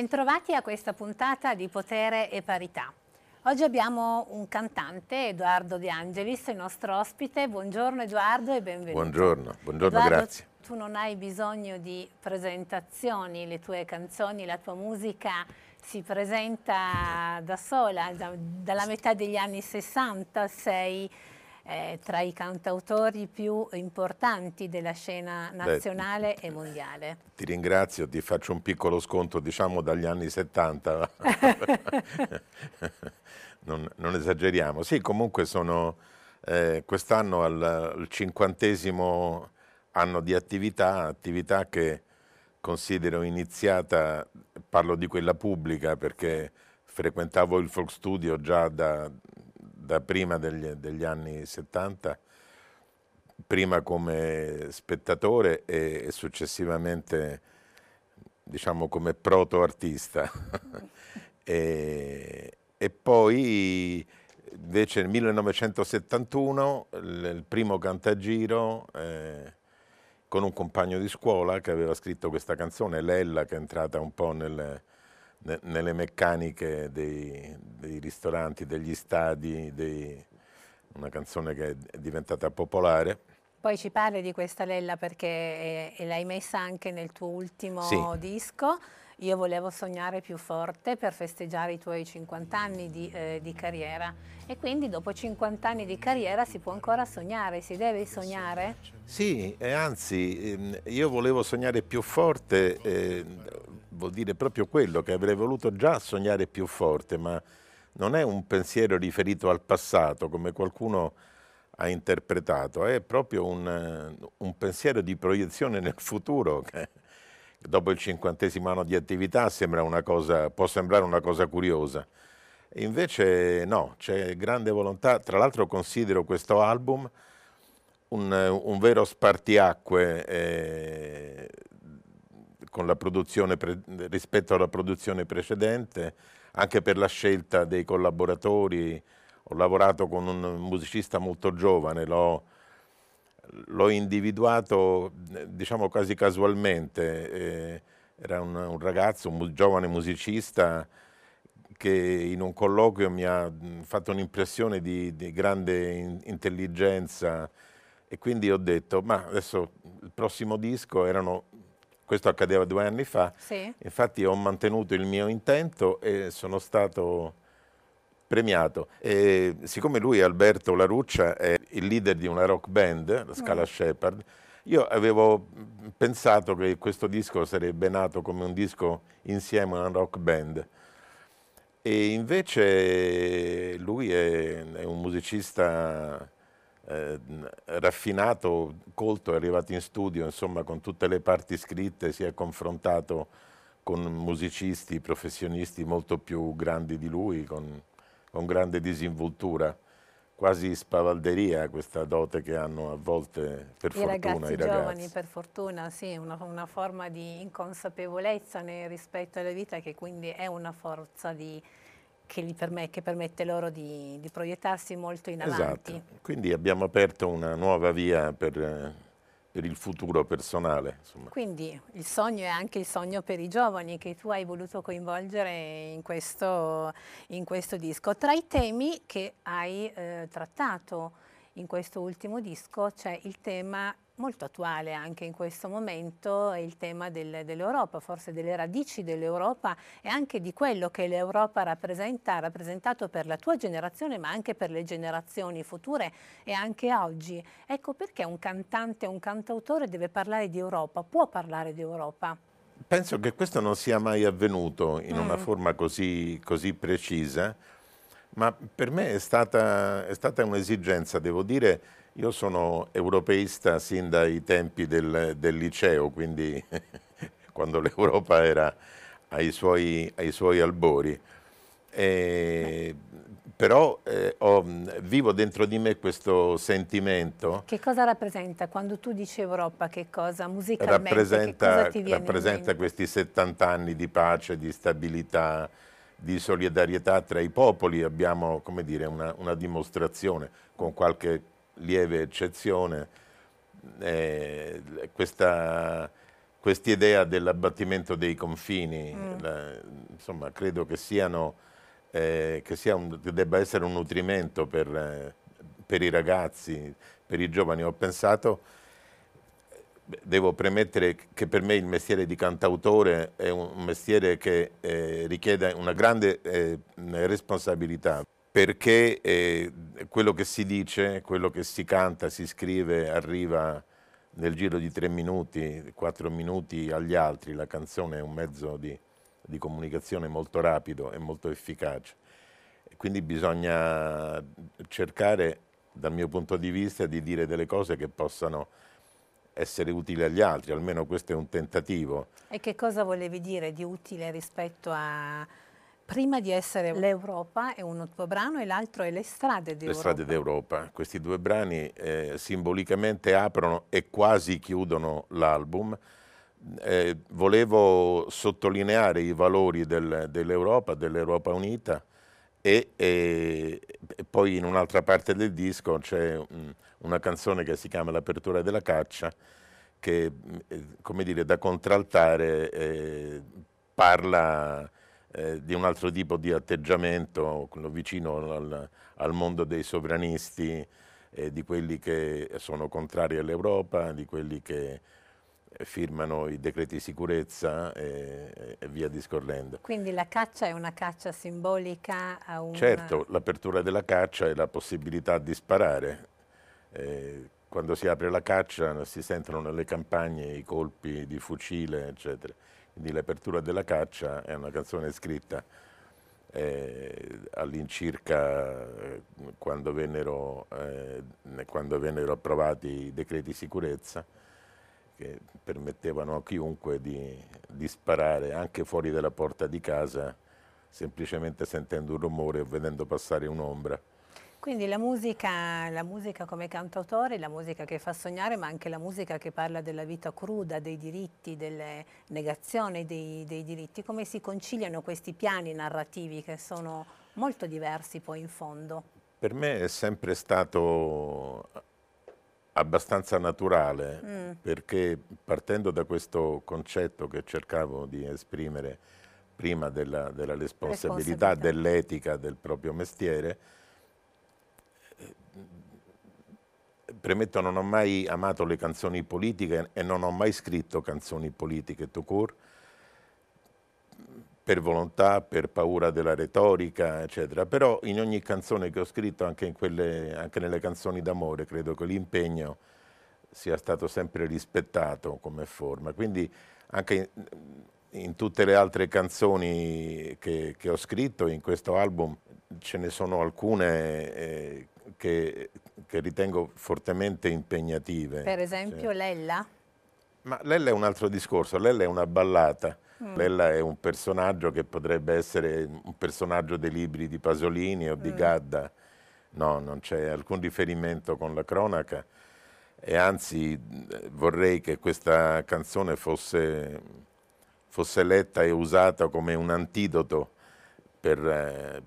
Bentrovati a questa puntata di Potere e Parità. Oggi abbiamo un cantante, Edoardo De Angelis, il nostro ospite. Buongiorno Edoardo e benvenuto. Buongiorno, buongiorno Edoardo, grazie. Tu non hai bisogno di presentazioni, le tue canzoni, la tua musica si presenta da sola, da, dalla metà degli anni 60 sei eh, tra i cantautori più importanti della scena nazionale Beh, e mondiale. Ti ringrazio, ti faccio un piccolo sconto, diciamo dagli anni 70. non, non, esageriamo. Sì, comunque sono eh, quest'anno al, al cinquantesimo anno di attività, attività che considero iniziata, parlo di quella pubblica perché frequentavo il folk studio già da, da prima degli, degli, anni 70, prima come spettatore e, e successivamente diciamo come proto-artista. e, e, poi invece nel 1971 il, il primo cantagiro eh, con un compagno di scuola che aveva scritto questa canzone, Lella, che è entrata un po' nelle, nelle meccaniche dei, dei, ristoranti, degli stadi, dei, una canzone che è diventata popolare. Poi ci parli di questa Lella perché eh, l'hai messa anche nel tuo ultimo sì. disco. Io volevo sognare più forte per festeggiare i tuoi 50 anni di, eh, di, carriera e quindi dopo 50 anni di carriera si può ancora sognare, si deve sognare? Sì, e anzi ehm, io volevo sognare più forte, eh, vuol dire proprio quello che avrei voluto già sognare più forte, ma non è un pensiero riferito al passato come qualcuno ha interpretato, è proprio un, un pensiero di proiezione nel futuro che dopo il cinquantesimo anno di attività cosa, può sembrare una cosa curiosa. Invece no, c'è grande volontà. Tra l'altro considero questo album un, un vero spartiacque eh, la rispetto alla produzione precedente, anche per la scelta dei collaboratori. Ho lavorato con un musicista molto giovane, l'ho l'ho individuato diciamo quasi casualmente, eh, era un, un, ragazzo, un giovane musicista che in un colloquio mi ha fatto un'impressione di, di, grande in, intelligenza e quindi ho detto ma adesso il prossimo disco erano questo accadeva due anni fa, sì. infatti ho mantenuto il mio intento e sono stato premiato. E siccome lui, Alberto Laruccia, è il leader di una rock band, la Scala mm. Shepard, io avevo pensato che questo disco sarebbe nato come un disco insieme a una rock band. E invece lui è, è un musicista eh, raffinato, colto, è arrivato in studio, insomma, con tutte le parti scritte, si è confrontato con musicisti, professionisti molto più grandi di lui, con con grande disinvoltura, quasi spavalderia questa dote che hanno a volte per I fortuna ragazzi i ragazzi. giovani per fortuna, sì, una, una forma di inconsapevolezza rispetto alla vita che quindi è una forza di, che, permette, che, permette loro di, di, proiettarsi molto in avanti. Esatto, quindi abbiamo aperto una nuova via per per il futuro personale. Insomma. Quindi il sogno è anche il sogno per i giovani che tu hai voluto coinvolgere in questo, in questo disco. Tra i temi che hai eh, trattato in questo ultimo disco c'è il tema molto attuale anche in questo momento è il tema del, dell'Europa, forse delle radici dell'Europa e anche di quello che l'Europa rappresenta, ha rappresentato per la tua generazione ma anche per le generazioni future e anche oggi. Ecco perché un cantante, un cantautore deve parlare di Europa, può parlare di Europa? Penso che questo non sia mai avvenuto in mm. una forma così, così, precisa, ma per me è stata, è stata un'esigenza, devo dire, io sono europeista sin dai tempi del, del liceo, quindi quando l'Europa era ai suoi, ai suoi albori. E, però eh, ho, vivo dentro di me questo sentimento. Che cosa rappresenta quando tu dici Europa? Che cosa musicalmente? Rappresenta, cosa rappresenta questi 70 anni di pace, di stabilità, di solidarietà tra i popoli. Abbiamo come dire, una, una dimostrazione con qualche lieve eccezione, eh, questa, quest'idea dell'abbattimento dei confini, mm. la, insomma, credo che, siano, eh, che, sia un, che, debba essere un nutrimento per, eh, per, i ragazzi, per i giovani. Ho pensato, devo premettere che per me il mestiere di cantautore è un mestiere che eh, richiede una grande eh, responsabilità perché eh, quello che si dice, quello che si canta, si scrive, arriva nel giro di tre minuti, quattro minuti agli altri, la canzone è un mezzo di, di comunicazione molto rapido e molto efficace. Quindi bisogna cercare, dal mio punto di vista, di dire delle cose che possano essere utili agli altri, almeno questo è un tentativo. E che cosa volevi dire di utile rispetto a prima di essere l'Europa è un tuo brano e l'altro è Le strade d'Europa. Le strade d'Europa. Questi due brani eh, simbolicamente aprono e quasi chiudono l'album. Eh, volevo sottolineare i valori del, dell'Europa, dell'Europa unita e, e, e, poi in un'altra parte del disco c'è un, una canzone che si chiama L'apertura della caccia che, eh, come dire, da contraltare eh, parla eh, di un altro tipo di atteggiamento, quello vicino al, al mondo dei sovranisti, eh, di quelli che sono contrari all'Europa, di quelli che firmano i decreti di sicurezza e, e, via discorrendo. Quindi la caccia è una caccia simbolica a un... Certo, l'apertura della caccia è la possibilità di sparare. Eh, quando si apre la caccia si sentono nelle campagne i colpi di fucile, eccetera. Quindi l'apertura della caccia è una canzone scritta eh, all'incirca eh, quando, vennero, eh, quando vennero approvati i decreti sicurezza che permettevano a chiunque di, di sparare anche fuori dalla porta di casa semplicemente sentendo un rumore o vedendo passare un'ombra. Quindi la musica, la musica come cantautore, la musica che fa sognare, ma anche la musica che parla della vita cruda, dei diritti, delle negazioni dei, dei diritti, come si conciliano questi piani narrativi che sono molto diversi poi in fondo? Per me è sempre stato abbastanza naturale, mm. perché partendo da questo concetto che cercavo di esprimere prima della, della responsabilità, responsabilità. dell'etica del proprio mestiere, premetto non ho mai amato le canzoni politiche e non ho mai scritto canzoni politiche to court per volontà, per paura della retorica, eccetera. Però in ogni canzone che ho scritto, anche, quelle, anche nelle canzoni d'amore, credo che l'impegno sia stato sempre rispettato come forma. Quindi anche in, in tutte le altre canzoni che, che, ho scritto in questo album ce ne sono alcune eh, che, che, ritengo fortemente impegnative. Per esempio cioè. Lella? Ma Lella è un altro discorso, Lella è una ballata. Mm. Lella è un personaggio che potrebbe essere un personaggio dei libri di Pasolini o di mm. Gadda. No, non c'è alcun riferimento con la cronaca e anzi vorrei che questa canzone fosse, fosse letta e usata come un antidoto per, eh,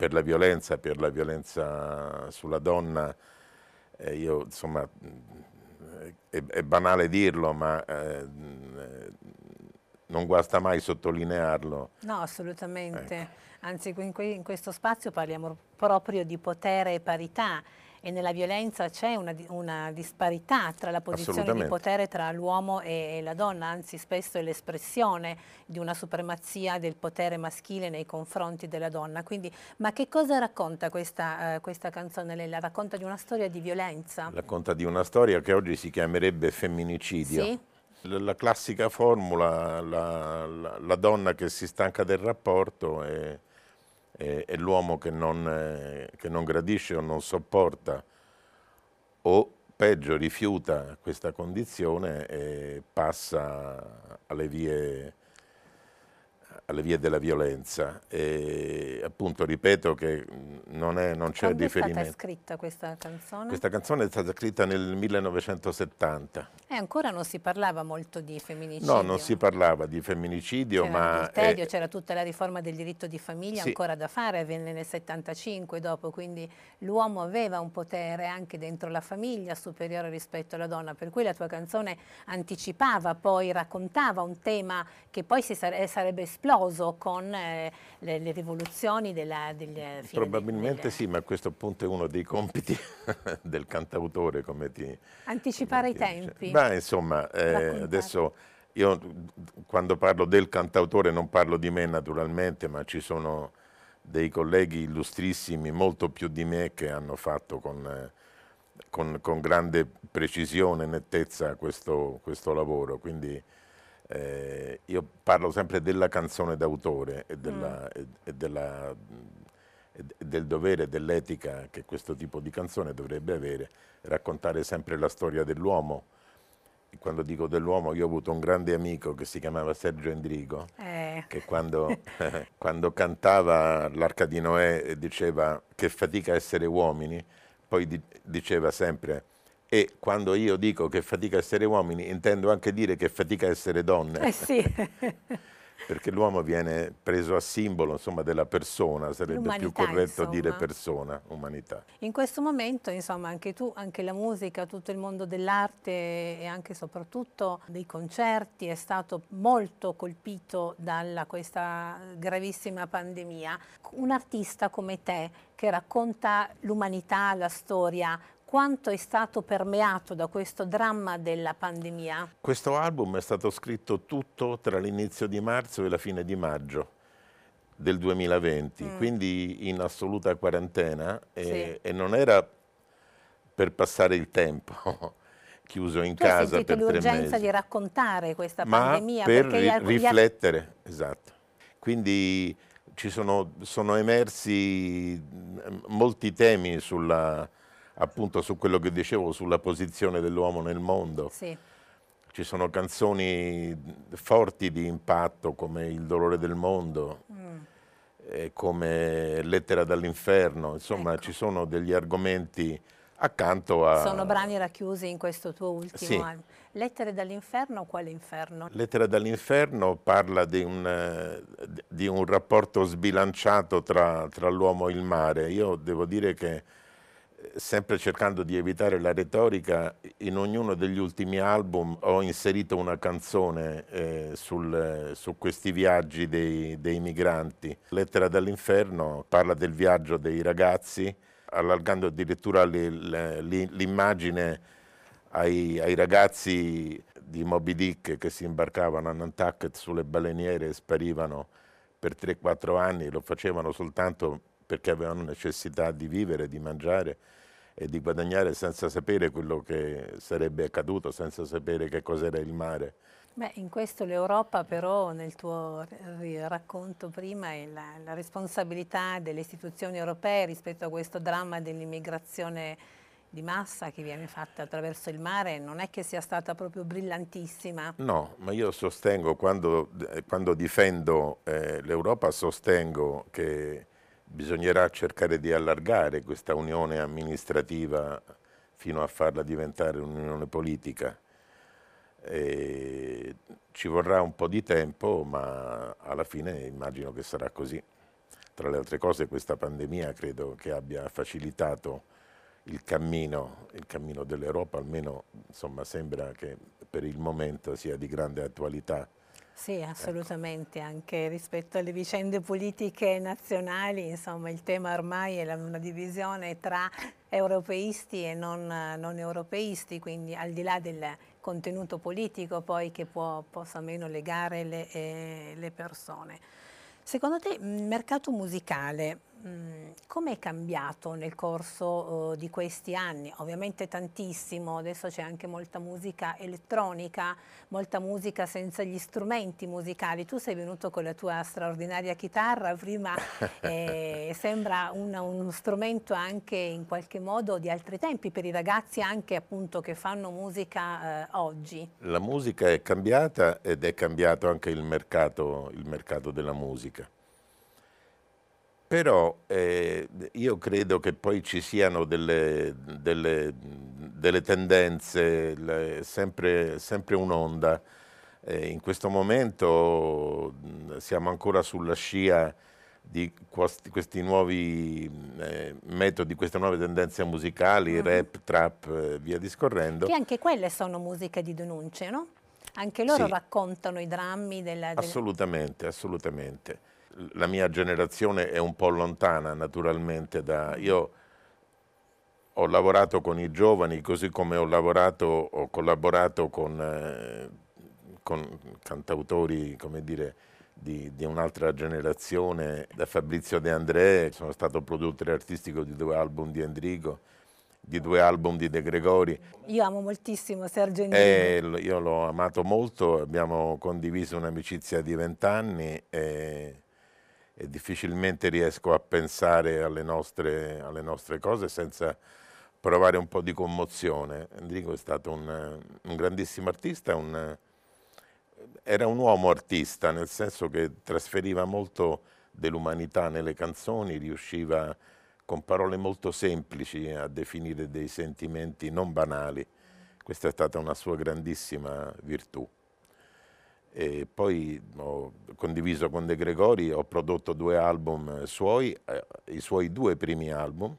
per la violenza, per la violenza sulla donna, eh, io insomma è, è, banale dirlo, ma eh, non guasta mai sottolinearlo. No, assolutamente. Ecco. Anzi, in, in questo spazio parliamo proprio di potere e parità e nella violenza c'è una, una, disparità tra la posizione di potere tra l'uomo e la donna, anzi spesso è l'espressione di una supremazia del potere maschile nei confronti della donna. Quindi, ma che cosa racconta questa, uh, questa canzone? Lei la racconta di una storia di violenza? Racconta di una storia che oggi si chiamerebbe femminicidio. Sì? La classica formula, la, la, la, donna che si stanca del rapporto e è, è l'uomo che, eh, che non gradisce o non sopporta o peggio rifiuta questa condizione e passa alle vie, alle vie della violenza. E appunto ripeto che non, è, non c'è Quando riferimento. è stata scritta questa canzone? Questa canzone è stata scritta nel 1970. E ancora non si parlava molto di femminicidio. No, non si parlava di femminicidio, c'era ma... l'adulterio, c'era tutta la riforma del diritto di famiglia Sì. ancora da fare, avvenne nel 75 dopo, quindi l'uomo aveva un potere anche dentro la famiglia superiore rispetto alla donna, per cui la tua canzone anticipava, poi raccontava un tema che poi si sare- sarebbe esploso con eh, le, le rivoluzioni della, del fine Probabilmente del- sì, ma questo appunto è uno dei compiti del cantautore, come ti... Anticipare i come ti dice. tempi. Beh, insomma, eh, adesso io quando parlo del cantautore non parlo di me naturalmente, ma ci sono dei colleghi illustrissimi, molto più di me, che hanno fatto con, eh, con- con grande precisione e nettezza questo, questo lavoro. Quindi eh, io parlo sempre della canzone d'autore e, della- e- e della- e del dovere, dell'etica che questo tipo di canzone dovrebbe avere, raccontare sempre la storia dell'uomo. E Quando dico dell'uomo, io ho avuto un grande amico che si chiamava Sergio Endrigo, Eh, che quando, quando cantava l'Arca di Noè diceva che fatica essere uomini, poi di- diceva sempre e quando io dico che fatica essere uomini intendo anche dire che fatica essere donne, eh sì, perché l'uomo viene preso a simbolo insomma, della persona, sarebbe più L'umanità, corretto dire insomma. persona, umanità. In questo momento, insomma, anche tu, anche la musica, tutto il mondo dell'arte e anche e soprattutto dei concerti è stato molto colpito da questa gravissima pandemia. Un artista come te che racconta l'umanità, la storia, quanto è stato permeato da questo dramma della pandemia? Questo album è stato scritto tutto tra l'inizio di marzo e la fine di maggio del 2020, Mm. quindi in assoluta quarantena e, Sì. e non era per passare il tempo chiuso in Tu casa per tre l'urgenza mesi. di raccontare questa ma pandemia per perché ri- riflettere, esatto. Quindi ci sono, sono emersi mh, molti temi sulla, appunto su quello che dicevo, sulla posizione dell'uomo nel mondo. Sì. Ci sono canzoni forti di impatto come Il dolore del mondo, Mm. eh, come Lettera dall'inferno, insomma Ecco. ci sono degli argomenti accanto a... Sono brani racchiusi in questo tuo ultimo Sì. album. Lettere dall'inferno, quale inferno? Lettera dall'inferno parla di un, eh, di un rapporto sbilanciato tra, tra l'uomo e il mare. Io devo dire che, sempre cercando di evitare la retorica, in ognuno degli ultimi album ho inserito una canzone eh, sul, su questi viaggi dei, dei migranti. Lettera dall'inferno parla del viaggio dei ragazzi, allargando addirittura l'immagine ai, ai ragazzi di Moby Dick che si imbarcavano a Nantucket sulle baleniere e sparivano per 3-4 anni, lo facevano soltanto perché avevano necessità di vivere, di mangiare e di guadagnare senza sapere quello che sarebbe accaduto, senza sapere che cos'era il mare. Beh, in questo l'Europa però, nel tuo racconto prima, è la, la responsabilità delle istituzioni europee rispetto a questo dramma dell'immigrazione di massa che viene fatta attraverso il mare, non è che sia stata proprio brillantissima. No, ma io sostengo, quando, eh, quando difendo eh, l'Europa, sostengo che bisognerà cercare di allargare questa unione amministrativa fino a farla diventare un'unione politica. E ci vorrà un po' di tempo, ma alla fine immagino che sarà così. Tra le altre cose questa pandemia credo che abbia facilitato il cammino, cammino dell'Europa, almeno insomma, sembra che per il momento sia di grande attualità. Sì, assolutamente, anche rispetto alle vicende politiche nazionali, insomma il tema ormai è una divisione tra europeisti e non, non europeisti, quindi al di là del contenuto politico poi che può, possa meno legare le, eh, le persone. Secondo te il mercato musicale come è cambiato nel corso uh, di questi anni? Ovviamente tantissimo, adesso c'è anche molta musica elettronica, molta musica senza gli strumenti musicali. Tu sei venuto con la tua straordinaria chitarra, prima eh, sembra una, uno strumento anche in qualche modo di altri tempi per i ragazzi anche appunto che fanno musica eh, oggi. La musica è cambiata ed è cambiato anche il mercato, il mercato della musica. Però eh, io credo che poi ci siano delle, delle, delle tendenze, le, sempre, sempre un'onda. Eh, in questo momento siamo ancora sulla scia di questi, nuovi eh, metodi, queste nuove tendenze musicali, uh-huh. rap, trap, eh, via discorrendo. Che anche quelle sono musiche di denunce, no? Anche loro sì. raccontano i drammi della... della... Assolutamente, assolutamente la mia generazione è un po' lontana naturalmente da... Io ho lavorato con i giovani così come ho lavorato, ho collaborato con, eh, con cantautori, come dire, di, di un'altra generazione, da Fabrizio De André, sono stato produttore artistico di due album di Endrigo, di due album di De Gregori. Io amo moltissimo Sergio Endrigo. Eh, io l'ho amato molto, abbiamo condiviso un'amicizia di vent'anni e e difficilmente riesco a pensare alle nostre, alle nostre, cose senza provare un po' di commozione. Enrico è stato un, un grandissimo artista, un, era un uomo artista, nel senso che trasferiva molto dell'umanità nelle canzoni, riusciva con parole molto semplici a definire dei sentimenti non banali. Questa è stata una sua grandissima virtù. E poi ho condiviso con De Gregori, ho prodotto due album suoi, eh, i suoi due primi album,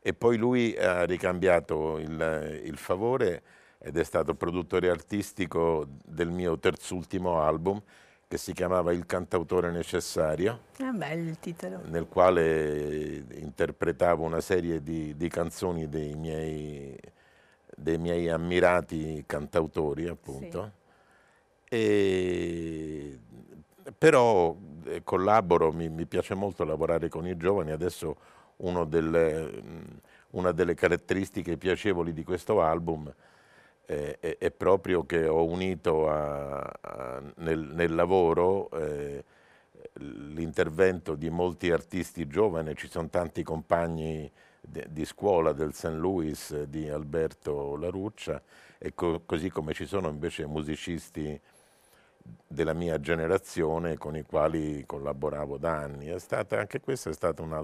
e poi lui ha ricambiato il, il favore ed è stato produttore artistico del mio terzultimo album che si chiamava Il cantautore necessario. È bello il titolo. Nel quale interpretavo una serie di, di canzoni dei miei, dei miei, ammirati cantautori, appunto. Sì. E, però eh, collaboro, mi, mi, piace molto lavorare con i giovani, adesso delle, una delle caratteristiche piacevoli di questo album eh, è, è, proprio che ho unito a, a, nel, nel, lavoro eh, l'intervento di molti artisti giovani, ci sono tanti compagni de, di scuola del St. Louis di Alberto Laruccia e co, così come ci sono invece musicisti della mia generazione con i quali collaboravo da anni. Stata, anche questo è stato una,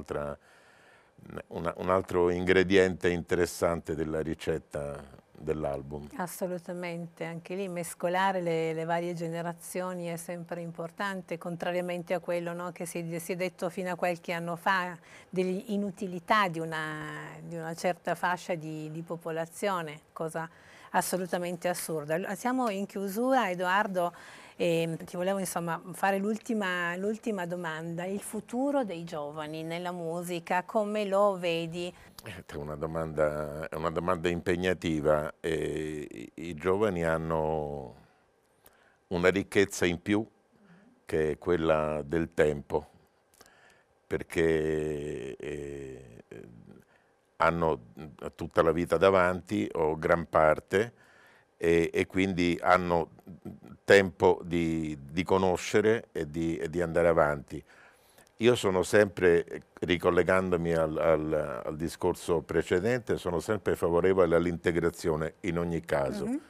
un altro ingrediente interessante della ricetta dell'album. Assolutamente, anche lì mescolare le, le, varie generazioni è sempre importante, contrariamente a quello no, che si, si, è detto fino a qualche anno fa dell'inutilità di una, di una certa fascia di, di popolazione, cosa assolutamente assurda. Siamo in chiusura, Edoardo. E ti volevo insomma fare l'ultima, domanda, il futuro dei giovani nella musica, come lo vedi? È una domanda, una domanda impegnativa. E I giovani hanno una ricchezza in più che è quella del tempo, perché eh, hanno tutta la vita davanti o gran parte e, e quindi hanno tempo di, di conoscere e di, e di, andare avanti. Io sono sempre, ricollegandomi al, al, al, discorso precedente, sono sempre favorevole all'integrazione in ogni caso, mm -hmm.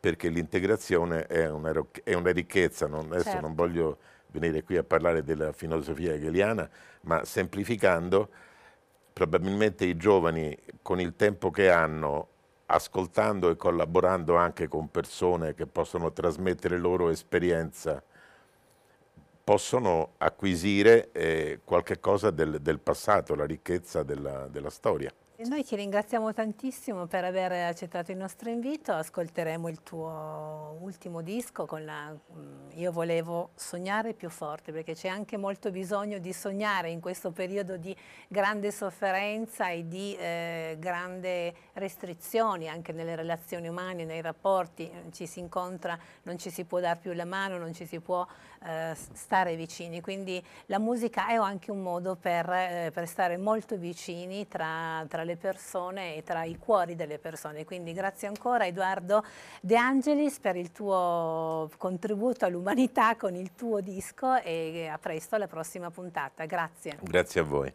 perché l'integrazione è una, è una, ricchezza, non, adesso certo. non voglio venire qui a parlare della filosofia hegeliana, ma semplificando, probabilmente i giovani con il tempo che hanno ascoltando e collaborando anche con persone che possono trasmettere loro esperienza, possono acquisire eh, qualche cosa del, del, passato, la ricchezza della, della storia. Noi ti ringraziamo tantissimo per aver accettato il nostro invito, ascolteremo il tuo ultimo disco con la mm, Io volevo sognare più forte perché c'è anche molto bisogno di sognare in questo periodo di grande sofferenza e di eh, grande restrizioni anche nelle relazioni umane, nei rapporti, ci si incontra, non ci si può dare più la mano, non ci si può eh, stare vicini, quindi la musica è anche un modo per, eh, per stare molto vicini tra, tra le persone e tra i cuori delle persone. Quindi grazie ancora Edoardo De Angelis per il tuo contributo all'umanità con il tuo disco e a presto alla prossima puntata. Grazie. Grazie a voi.